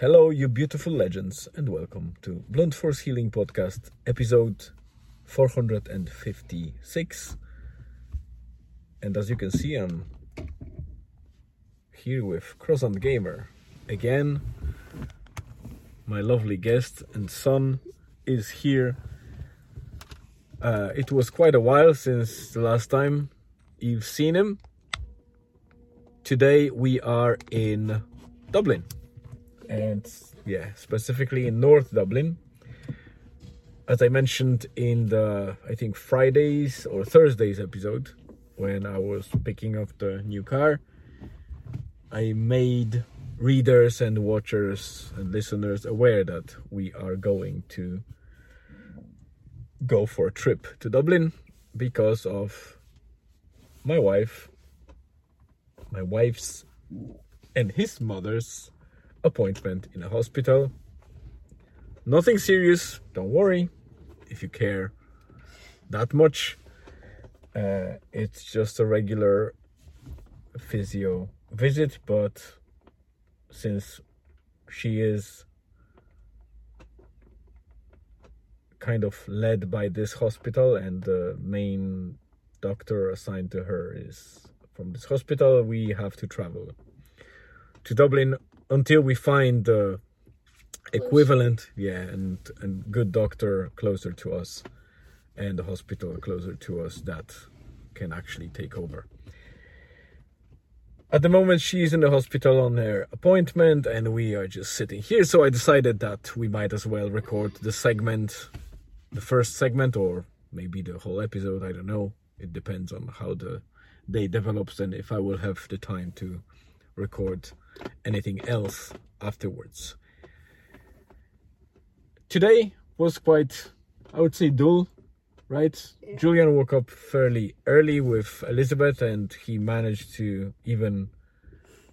Hello, you beautiful legends, and welcome to Blunt Force Healing Podcast, episode 456. And as you can see, I'm here with Crozant Gamer again. My lovely guest and son is here. Uh, it was quite a while since the last time you've seen him. Today we are in Dublin and yeah, specifically in North Dublin. As I mentioned in the, I think Fridays or Thursdays episode, when I was picking up the new car, I made readers and watchers and listeners aware that we are going to go for a trip to Dublin because of my wife, my wife's and his mother's appointment in a hospital. Nothing serious, don't worry if you care that much. Uh, it's just a regular physio visit, but since she is kind of led by this hospital and the main doctor assigned to her is from this hospital, we have to travel to Dublin until we find the equivalent, yeah, and and good doctor closer to us, and the hospital closer to us that can actually take over. At the moment, she's in the hospital on her appointment, and we are just sitting here. So I decided that we might as well record the segment, the first segment, or maybe the whole episode. I don't know. It depends on how the day develops and if I will have the time to record anything else afterwards. Today was quite, I would say, dull, right? Yeah. Julian woke up fairly early with Elizabeth, and he managed to even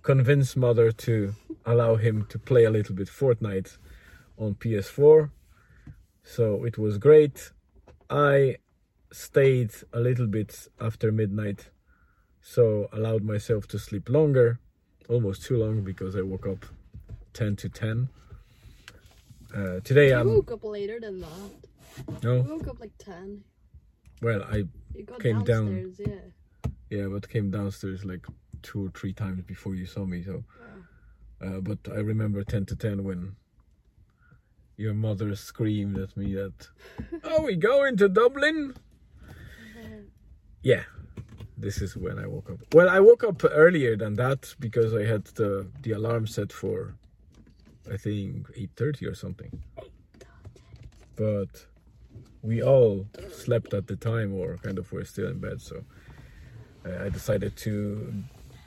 convince mother to allow him to play a little bit Fortnite on PS4. So it was great. I stayed a little bit after midnight, so allowed myself to sleep longer almost too long because I woke up 10 to 10. Uh, today I woke up later than that. No. I woke up like 10. Well, I came down. Yeah. Yeah, but came downstairs like two or three times before you saw me. So, uh, but I remember 10 to 10 when your mother screamed at me that, "Are we going to Dublin?" yeah, this is when I woke up. Well, I woke up earlier than that because I had the the alarm set for I think 8:30 or something. But we all slept at the time or kind of were still in bed, so I decided to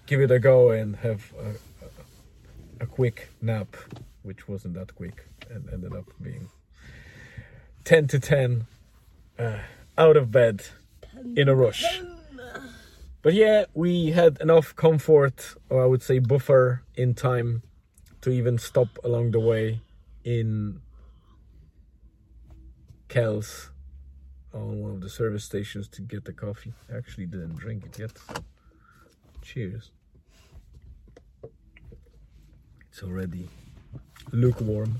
give it a go and have a, a, quick nap, which wasn't that quick and ended up being 10 to 10 uh, out of bed in a rush. But yeah, we had enough comfort, or I would say buffer in time to even stop along the way in Kells on one of the service stations to get the coffee. I actually didn't drink it yet. So cheers. It's already lukewarm.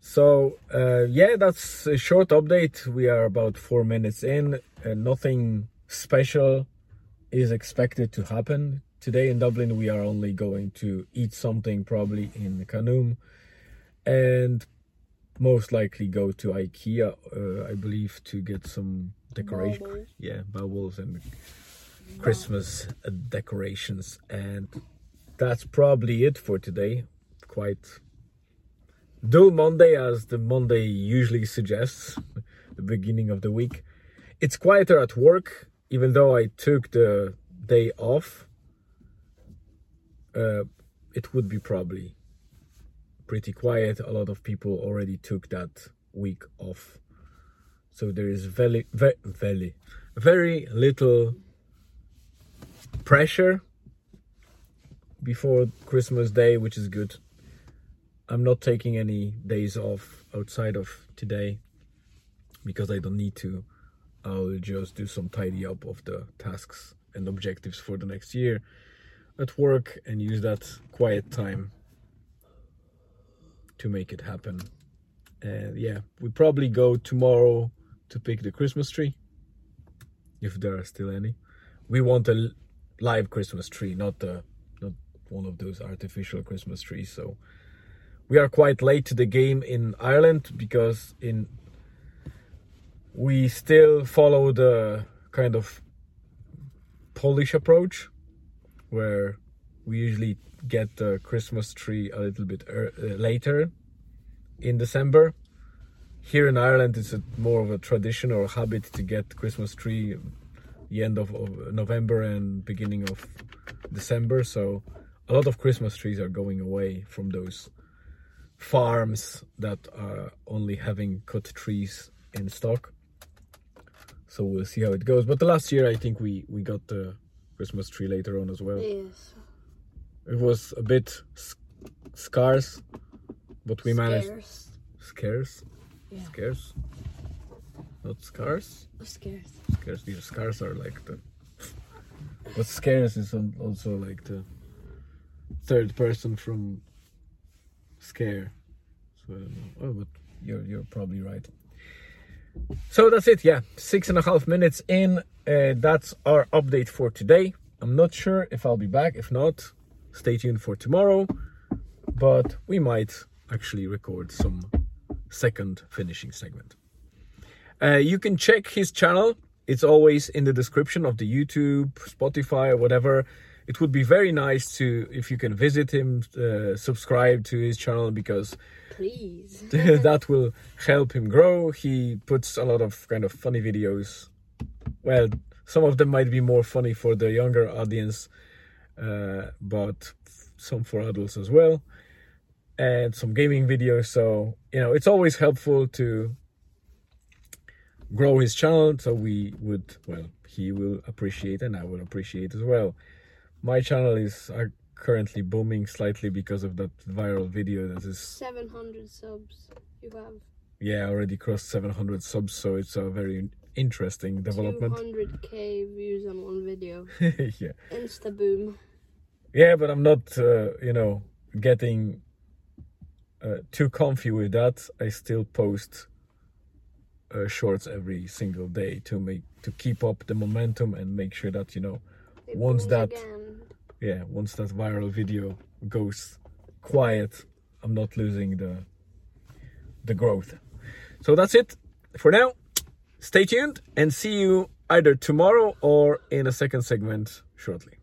So uh, yeah, that's a short update. We are about four minutes in, and nothing special is expected to happen. Today in Dublin, we are only going to eat something probably in Kanoom and most likely go to IKEA, uh, I believe, to get some decoration. Bubbles. Yeah, bubbles and Christmas decorations. And that's probably it for today. Quite dull Monday, as the Monday usually suggests, the beginning of the week. It's quieter at work even though I took the day off, uh, it would be probably pretty quiet. A lot of people already took that week off. So there is very, very, very, very little pressure before Christmas Day, which is good. I'm not taking any days off outside of today because I don't need to. I'll just do some tidy up of the tasks and objectives for the next year at work and use that quiet time to make it happen. And yeah, we probably go tomorrow to pick the Christmas tree, if there are still any. We want a live Christmas tree, not the not one of those artificial Christmas trees. So we are quite late to the game in Ireland because in we still follow the kind of Polish approach where we usually get the Christmas tree a little bit er- later in December. Here in Ireland, it's a, more of a tradition or a habit to get Christmas tree the end of, of November and beginning of December. So a lot of Christmas trees are going away from those farms that are only having cut trees in stock. So we'll see how it goes. But the last year, I think we we got the Christmas tree later on as well. Yes. It was a bit s- scarce, but we managed Scarce. scarce, Yeah. scarce, not scarce. Scarce. Scarce. These scarce are like the, but scarce is also like the third person from scare. So I don't know. Oh, but you're you're probably right. So that's it. Yeah, six and a half minutes in. Uh, that's our update for today. I'm not sure if I'll be back. If not, stay tuned for tomorrow. But we might actually record some second finishing segment. Uh, you can check his channel. It's always in the description of the YouTube, Spotify, whatever. It would be very nice to if you can visit him, uh, subscribe to his channel because Please. that will help him grow. He puts a lot of kind of funny videos. Well, some of them might be more funny for the younger audience, uh, but some for adults as well, and some gaming videos. So you know, it's always helpful to grow his channel. So we would, well, he will appreciate, and I will appreciate as well. My channel is uh, currently booming slightly because of that viral video that is 700 subs you have. yeah already crossed 700 subs so it's a very interesting development 200k views on one video. yeah Insta boom. yeah but i'm not uh, you know getting uh, too comfy with that i still post uh, shorts every single day to make to keep up the momentum and make sure that you know It Once that- Again. Yeah once that viral video goes quiet i'm not losing the the growth. So that's it for now. Stay tuned and see you either tomorrow or in a second segment shortly